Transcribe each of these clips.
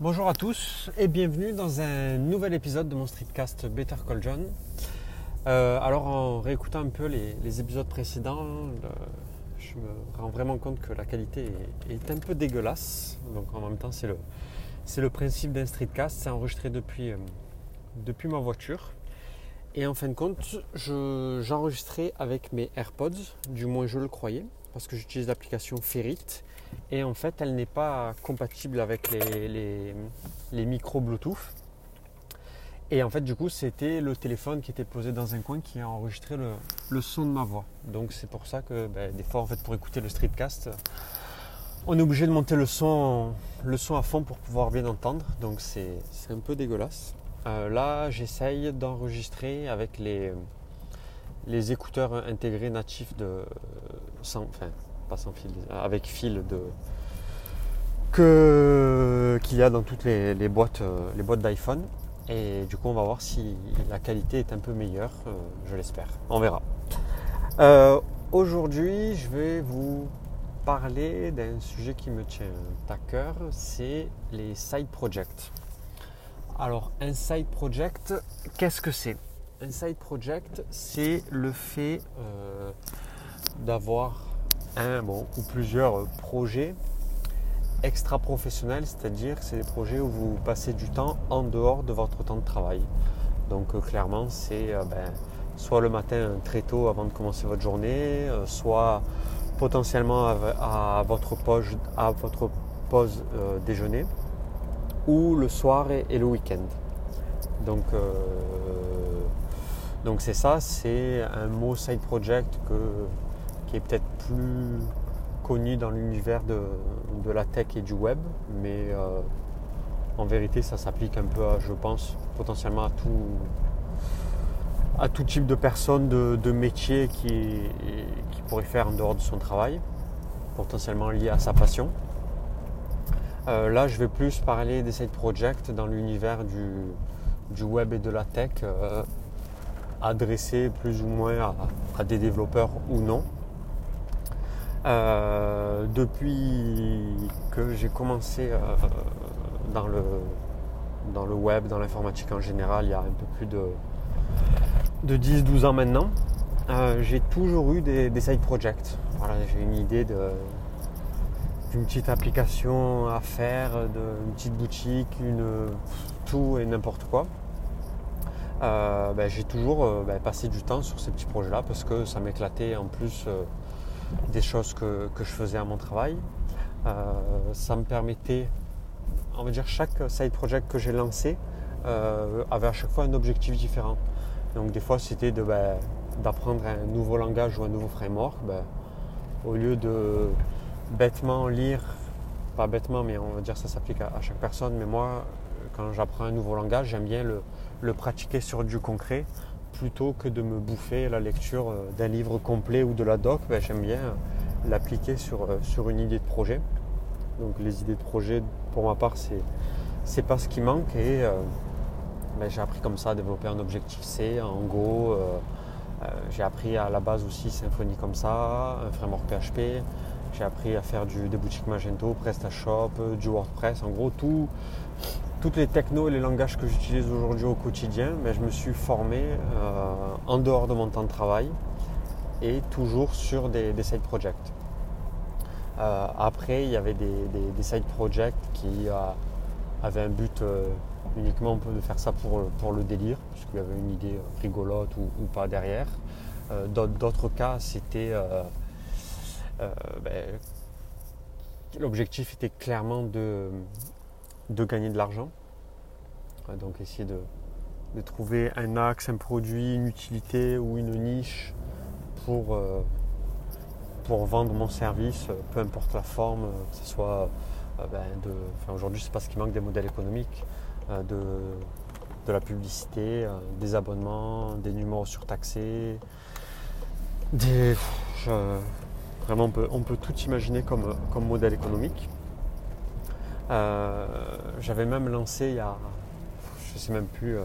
Bonjour à tous et bienvenue dans un nouvel épisode de mon streetcast Better Call John. Euh, alors en réécoutant un peu les, épisodes précédents, je me rends vraiment compte que la qualité est, un peu dégueulasse. Donc en même temps c'est le, principe d'un streetcast, c'est enregistré depuis, euh, depuis ma voiture. Et en fin de compte, j'enregistrais avec mes AirPods, du moins je le croyais, parce que j'utilise l'application Ferrit et en fait elle n'est pas compatible avec les, micros Bluetooth. Et en fait du coup c'était le téléphone qui était posé dans un coin qui a enregistré le, son de ma voix. Donc c'est pour ça que ben, des fois en fait pour écouter le streetcast on est obligé de monter le son, le son à fond pour pouvoir bien entendre. Donc c'est un peu dégueulasse. Euh, là j'essaye d'enregistrer avec les, les écouteurs intégrés natifs de sans, enfin, pas sans fil, avec fil de que qu'il y a dans toutes les, boîtes, euh, les boîtes d'iPhone. Et du coup, on va voir si la qualité est un peu meilleure. Euh, je l'espère. On verra. Euh, aujourd'hui, je vais vous parler d'un sujet qui me tient à cœur. C'est les side projects. Alors, un side project, qu'est-ce que c'est? Un side project, c'est le fait d'avoir un ou plusieurs projets extra-professionnels, c'est-à-dire c'est des projets où vous passez du temps en dehors de votre temps de travail. Donc euh, clairement, c'est euh, ben, soit le matin très tôt avant de commencer votre journée, euh, soit potentiellement à, votre à votre pause déjeuner, ou le soir et, le week-end. Donc donc c'est ça, c'est un mot side project que qui est peut-être plus connu dans l'univers de, la tech et du web, mais euh, en vérité ça s'applique un peu, je pense, potentiellement à tout, à tout type de personnes, de, métiers qui, qui pourrait faire en dehors de son travail, potentiellement lié à sa passion. Euh, là, je vais plus parler des side projects dans l'univers du, web et de la tech, euh, adressés plus ou moins à des développeurs ou non. Euh, depuis que j'ai commencé euh, dans, le, dans le web, dans l'informatique en général, il y a un peu plus de, de 10-12 ans maintenant, euh, j'ai toujours eu des, side projects. Voilà, j'ai une idée d'une petite application à faire, d'une petite boutique, une, tout et n'importe quoi. Ben, j'ai toujours ben, passé du temps sur ces petits projets-là parce que ça m'éclatait en plus des choses que, je faisais à mon travail. Euh, ça me permettait, on va dire, chaque side project que j'ai lancé euh, avait à chaque fois un objectif différent. Donc des fois c'était de, ben, d'apprendre un nouveau langage ou un nouveau framework. Ben, au lieu de bêtement lire, pas bêtement, mais on va dire ça s'applique à, chaque personne, mais moi, quand j'apprends un nouveau langage, j'aime bien le pratiquer sur du concret plutôt que de me bouffer la lecture euh, d'un livre complet ou de la doc, ben, j'aime bien euh, l'appliquer sur, euh, sur une idée de projet. Donc les idées de projet, pour ma part, c'est, c'est pas ce qui manque et ben, j'ai appris comme ça à développer un objectif C en Go. j'ai appris à la base aussi Symfony comme ça, un framework PHP. J'ai appris à faire du, des boutiques Magento, PrestaShop, du WordPress. En gros, tout, toutes les technos et les langages que j'utilise aujourd'hui au quotidien, mais je me suis formé euh, en dehors de mon temps de travail et toujours sur des, side projects. Euh, après, il y avait des, side projects qui euh, avaient un but uniquement de faire ça pour, pour le délire, puisqu'il y avait une idée rigolote ou, pas derrière. D'autres cas, c'était ben, l'objectif était clairement de de gagner de l'argent. Donc essayer de, trouver un axe, un produit, une utilité ou une niche pour, euh, vendre mon service, peu importe la forme, que ce soit euh, ben, de. Enfin, aujourd'hui, c'est pas ce qui manque des modèles économiques, euh, de, la publicité, des abonnements, des numéros surtaxés, des. vraiment, on peut, on peut, tout imaginer comme, comme modèle économique. Euh, j'avais même lancé il y a, je sais même plus, euh,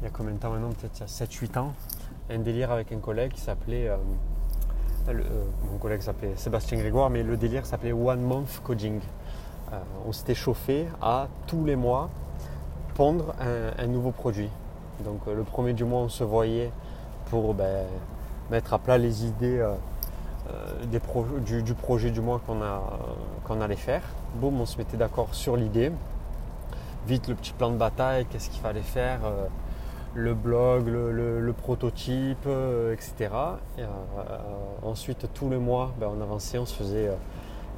il y a combien de temps maintenant, peut-être il y a 7-8 ans, un délire avec un collègue qui s'appelait, euh, mon collègue s'appelait Sébastien Grégoire, mais le délire s'appelait One Month Coding. on s'était chauffé à tous les mois pondre un, nouveau produit. Donc le premier du mois, on se voyait pour ben, mettre à plat les idées des du, projet du mois qu'on allait faire. Boum, on se mettait d'accord sur l'idée. Vite le petit plan de bataille, qu'est-ce qu'il fallait faire le blog, le, prototype, etc. Euh, ensuite, tous les mois, ben, on avançait, on se faisait euh,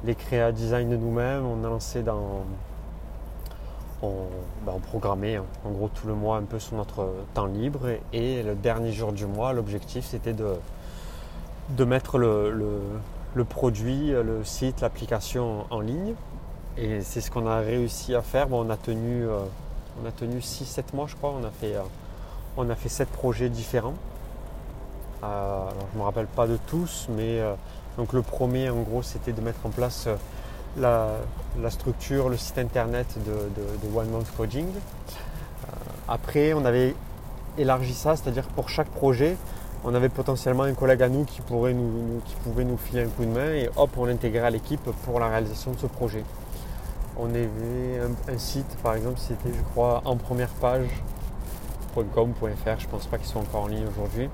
les créas design de nous-mêmes, on a lancé dans. On, ben, programmait hein. en gros tout le mois un peu sur notre temps libre et, le dernier jour du mois, l'objectif c'était de, de mettre le, produit, le site, l'application en ligne. Et c'est ce qu'on a réussi à faire. on a tenu, euh, on a tenu 6-7 mois je crois. On a fait on a fait sept projets différents. Euh, je ne me rappelle pas de tous, mais euh, donc le premier en gros c'était de mettre en place euh, la, structure, le site internet de, One Month Coding. après on avait élargi ça, c'est-à-dire pour chaque projet, on avait potentiellement un collègue à nous qui, pouvait nous filer un coup de main et hop on l'intégrait à l'équipe pour la réalisation de ce projet. On avait un, site par exemple, c'était je crois en première page .com.fr, je pense pas qu'ils soient encore en ligne aujourd'hui.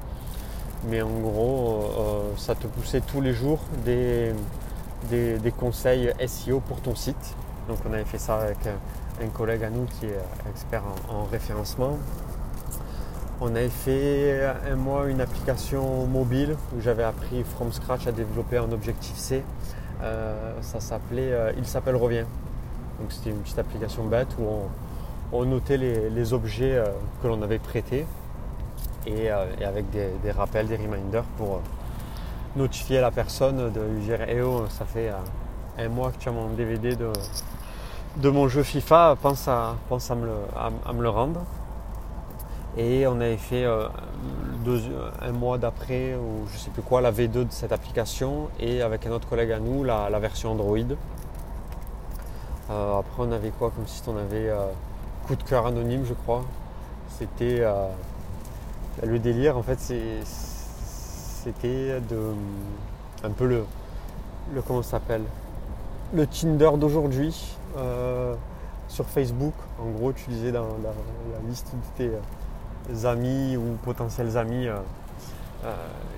Mais en gros, euh, ça te poussait tous les jours des, des, conseils SEO pour ton site. Donc on avait fait ça avec un, collègue à nous qui est expert en, référencement. On avait fait un mois une application mobile où j'avais appris from scratch à développer un objectif C. Euh, ça s'appelait euh, Il s'appelle Revient. C'était une petite application bête où on, notait les, objets euh, que l'on avait prêtés et, avec des, rappels, des reminders pour notifier la personne de lui dire ça fait un mois que tu as mon DVD de, mon jeu FIFA, pense à, me, le, rendre. Et on avait fait un mois d'après, ou je sais plus quoi, la V2 de cette application et avec un autre collègue à nous, la, version Android. après, on avait quoi comme site On avait coup de cœur anonyme, je crois. C'était euh, le délire, en fait, c'était de un peu le, le comment s'appelle? Le Tinder d'aujourd'hui euh, sur Facebook. En gros, tu disais dans la, liste de tes euh, amis ou potentiels amis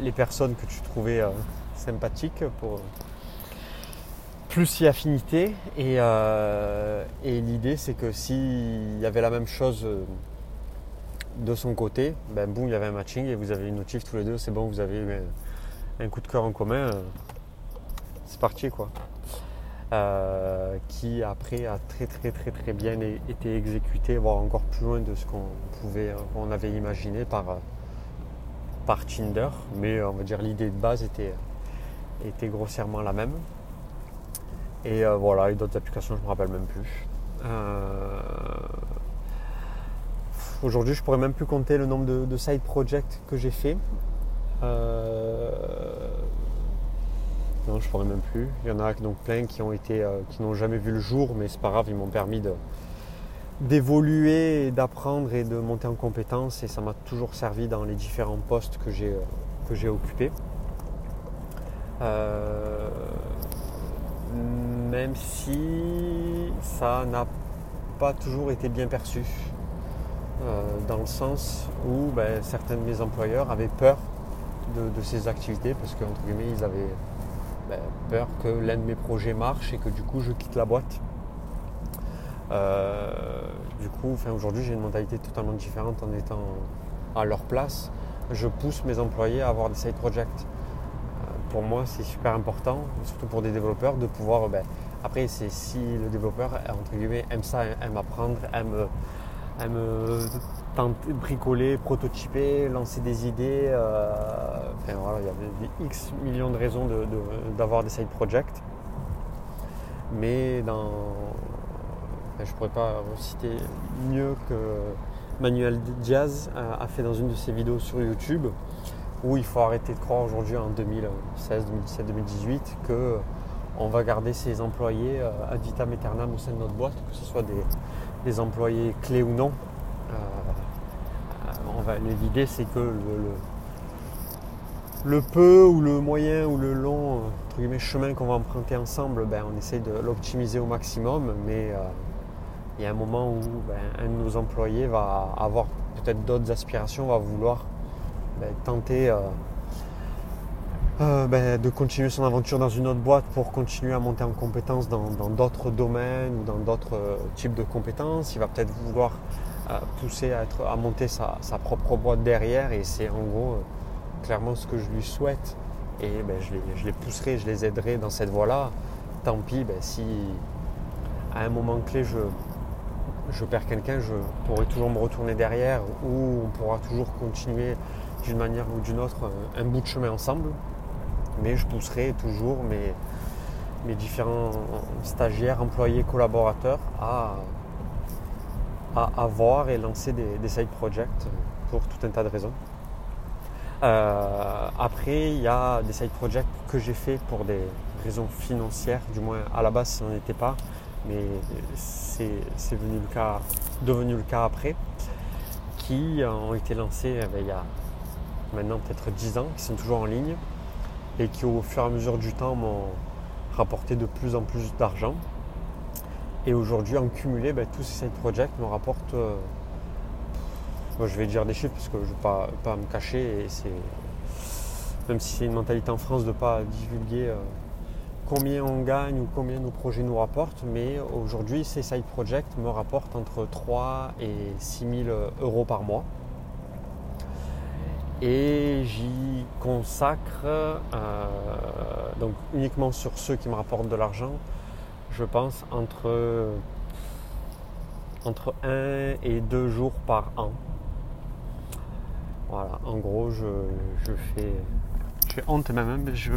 les personnes que tu trouvais sympathiques pour plus y affinité. Euh, et, l'idée, c'est que s'il y avait la même chose euh, de son côté, ben boum, il y avait un matching et vous avez une notif tous les deux, c'est bon, vous avez un, coup de cœur en commun. Euh, c'est parti quoi. Qui après a très très très très bien été exécuté, voire encore plus loin de ce qu'on pouvait, on avait imaginé par, par Tinder. Mais on va dire l'idée de base était, était grossièrement la même. Et euh, voilà, et d'autres applications, je ne me rappelle même plus. Euh, aujourd'hui, je pourrais même plus compter le nombre de, side projects que j'ai fait. Euh, non, je pourrais même plus. Il y en a donc plein qui ont été, qui n'ont jamais vu le jour, mais c'est pas grave, ils m'ont permis de, d'évoluer, d'apprendre et de monter en compétences et ça m'a toujours servi dans les différents postes que j'ai, que j'ai occupés même si ça n'a pas toujours été bien perçu. Euh, dans le sens où ben, certains de mes employeurs avaient peur de, ces activités parce qu'entre guillemets ils avaient ben, peur que l'un de mes projets marche et que du coup je quitte la boîte. Euh, du coup, aujourd'hui j'ai une mentalité totalement différente en étant à leur place. Je pousse mes employés à avoir des side projects pour moi, c'est super important, surtout pour des développeurs, de pouvoir. Ben, après, c'est si le développeur, entre guillemets, aime ça, aime apprendre, aime bricoler, prototyper, lancer des idées. Euh, il y a des, X millions de raisons d'avoir des side projects. Mais je ne pourrais pas citer mieux que Manuel Diaz a fait dans une de ses vidéos sur YouTube où il faut arrêter de croire aujourd'hui en 2016, 2017, 2018 que on va garder ses employés euh, ad vitam aeternam au sein de notre boîte, que ce soit des, employés clés ou non. Euh, l'idée c'est que le peu ou le moyen ou le long chemin qu'on va emprunter ensemble, ben, on essaye de l'optimiser au maximum, mais il y a un moment où ben, un de nos employés va avoir peut-être d'autres aspirations, va vouloir ben, tenter euh, ben, de continuer son aventure dans une autre boîte pour continuer à monter en compétences dans d'autres domaines ou dans d'autres euh, types de compétences. Il va peut-être vouloir euh, pousser à, monter sa, propre boîte derrière et c'est en gros clairement ce que je lui souhaite. Et ben, je, les, pousserai, je les aiderai dans cette voie-là. Tant pis, ben, si à un moment clé je, je perds quelqu'un, je pourrai toujours me retourner derrière ou on pourra toujours continuer d'une manière ou d'une autre un bout de chemin ensemble mais je pousserai toujours mes, mes différents stagiaires, employés, collaborateurs à, à avoir et lancer des, side projects pour tout un tas de raisons. Euh, après, il y a des side projects que j'ai fait pour des raisons financières, du moins à la base, ça n'en était pas, mais c'est devenu le cas, après, qui ont été lancés eh ben, il y a maintenant peut-être 10 ans, qui sont toujours en ligne et qui au fur et à mesure du temps m'ont rapporté de plus en plus d'argent. Et aujourd'hui, en cumulé, ben, tous ces side projects me rapportent, euh, je vais dire des chiffres parce que je ne pas, pas, me cacher, et c'est, même si c'est une mentalité en France de ne pas divulguer euh, combien on gagne ou combien nos projets nous rapportent, mais aujourd'hui, ces side projects me rapportent entre 3 et 6 000 euros par mois. Et j'y consacre euh, donc uniquement sur ceux qui me rapportent de l'argent, je pense entre, entre 1 et 2 jours par an. Voilà, en gros, je, fais. J'ai honte même, mais je,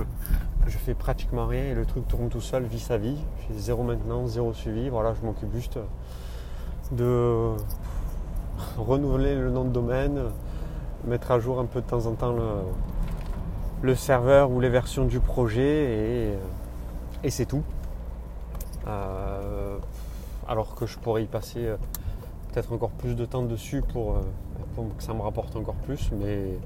je fais pratiquement rien et le truc tourne tout seul, vie sa vie. J'ai zéro maintenance, zéro suivi. Voilà, je m'occupe juste de renouveler le nom de domaine, mettre à jour un peu de temps en temps le, serveur ou les versions du projet et, c'est tout. Euh, alors que je pourrais y passer euh, peut-être encore plus de temps dessus pour, euh, pour, que ça me rapporte encore plus, mais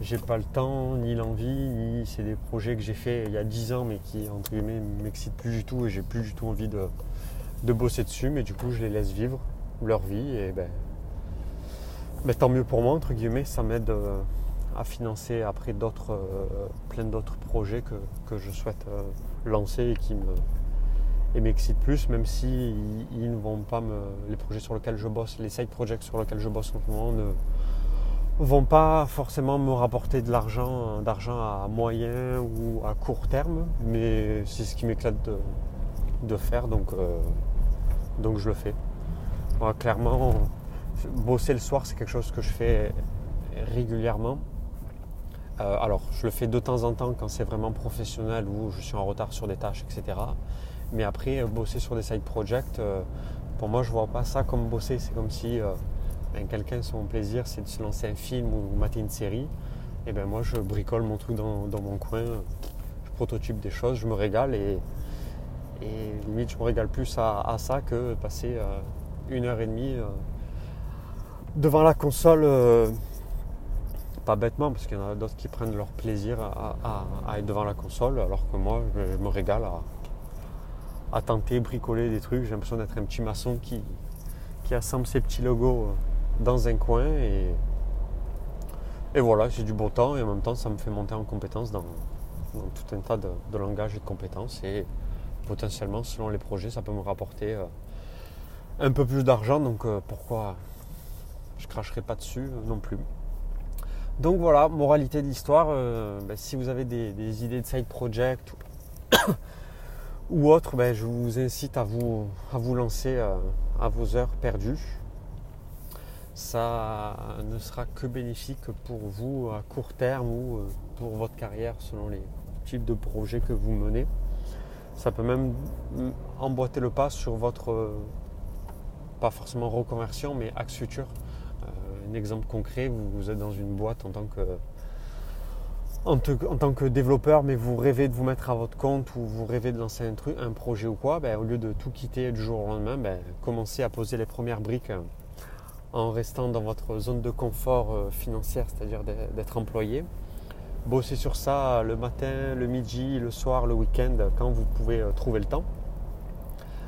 j'ai pas le temps ni l'envie, ni c'est des projets que j'ai fait il y a 10 ans mais qui entre guillemets m'excitent plus du tout et j'ai plus du tout envie de, bosser dessus, mais du coup je les laisse vivre leur vie et ben mais tant mieux pour moi, entre guillemets, ça m'aide à financer après d'autres, plein d'autres projets que, je souhaite lancer et qui me et m'excitent plus, même si ils, ne vont pas me, les projets sur lesquels je bosse, les side projects sur lesquels je bosse en ce moment ne vont pas forcément me rapporter de l'argent, d'argent à moyen ou à court terme, mais c'est ce qui m'éclate de, faire, donc, donc je le fais. clairement, bosser le soir, c'est quelque chose que je fais régulièrement. Euh, alors, je le fais de temps en temps quand c'est vraiment professionnel ou je suis en retard sur des tâches, etc. Mais après, euh, bosser sur des side projects, euh, pour moi, je ne vois pas ça comme bosser. C'est comme si ben, quelqu'un, son plaisir, c'est de se lancer un film ou, mater une série. Et ben moi, je bricole mon truc dans, mon coin, je prototype des choses, je me régale et, limite, je me régale plus à, ça que passer une heure et demie devant la console, euh, pas bêtement, parce qu'il y en a d'autres qui prennent leur plaisir à, être devant la console, alors que moi, je, me régale à, tenter, bricoler des trucs. J'ai l'impression d'être un petit maçon qui, qui assemble ses petits logos euh, dans un coin. Et, et voilà, j'ai du beau temps et en même temps, ça me fait monter en compétence dans, tout un tas de, langages et de compétences. Et potentiellement, selon les projets, ça peut me rapporter euh, un peu plus d'argent. Donc pourquoi je cracherai pas dessus euh, non plus. Donc voilà, moralité de l'histoire, euh, ben, si vous avez des, idées de side project ou autre, ben, je vous incite à vous, à vous lancer euh, à vos heures perdues. Ça ne sera que bénéfique pour vous à court terme ou pour votre carrière selon les types de projets que vous menez. Ça peut même emboîter le pas sur votre, pas forcément reconversion, mais axe futur un exemple concret, vous, êtes dans une boîte en tant que en, tant que développeur, mais vous rêvez de vous mettre à votre compte ou vous rêvez de lancer un truc, un projet ou quoi, ben, au lieu de tout quitter du jour au lendemain, ben, commencez à poser les premières briques euh, en restant dans votre zone de confort euh, financière, c'est-à-dire d'être employé. bosser sur ça le matin, le midi, le soir, le week-end, quand vous pouvez trouver le temps.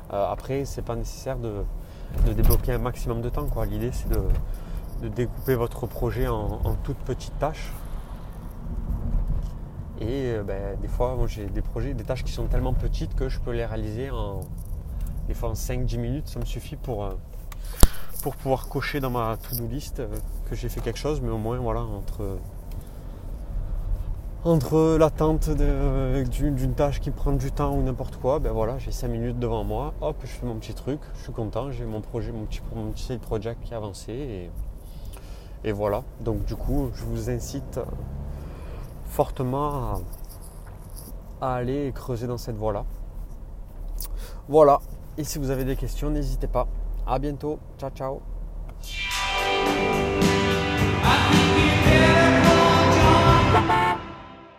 après, c'est pas nécessaire de, débloquer un maximum de temps. L'idée, c'est de, découper votre projet en, toutes petites tâches. Et ben, des fois, j'ai des projets, des tâches qui sont tellement petites que je peux les réaliser en, des fois en 5-10 minutes. Ça me suffit pour, pour pouvoir cocher dans ma to-do list euh, que j'ai fait quelque chose, mais au moins voilà, entre, entre l'attente d'une tâche qui prend du temps ou n'importe quoi, ben voilà, j'ai 5 minutes devant moi, hop, je fais mon petit truc, je suis content, j'ai mon projet, mon petit, mon petit project qui a avancé. Et, voilà. Donc du coup, je vous incite fortement à, aller creuser dans cette voie-là. Voilà. Et si vous avez des questions, n'hésitez pas. À bientôt. Ciao, ciao.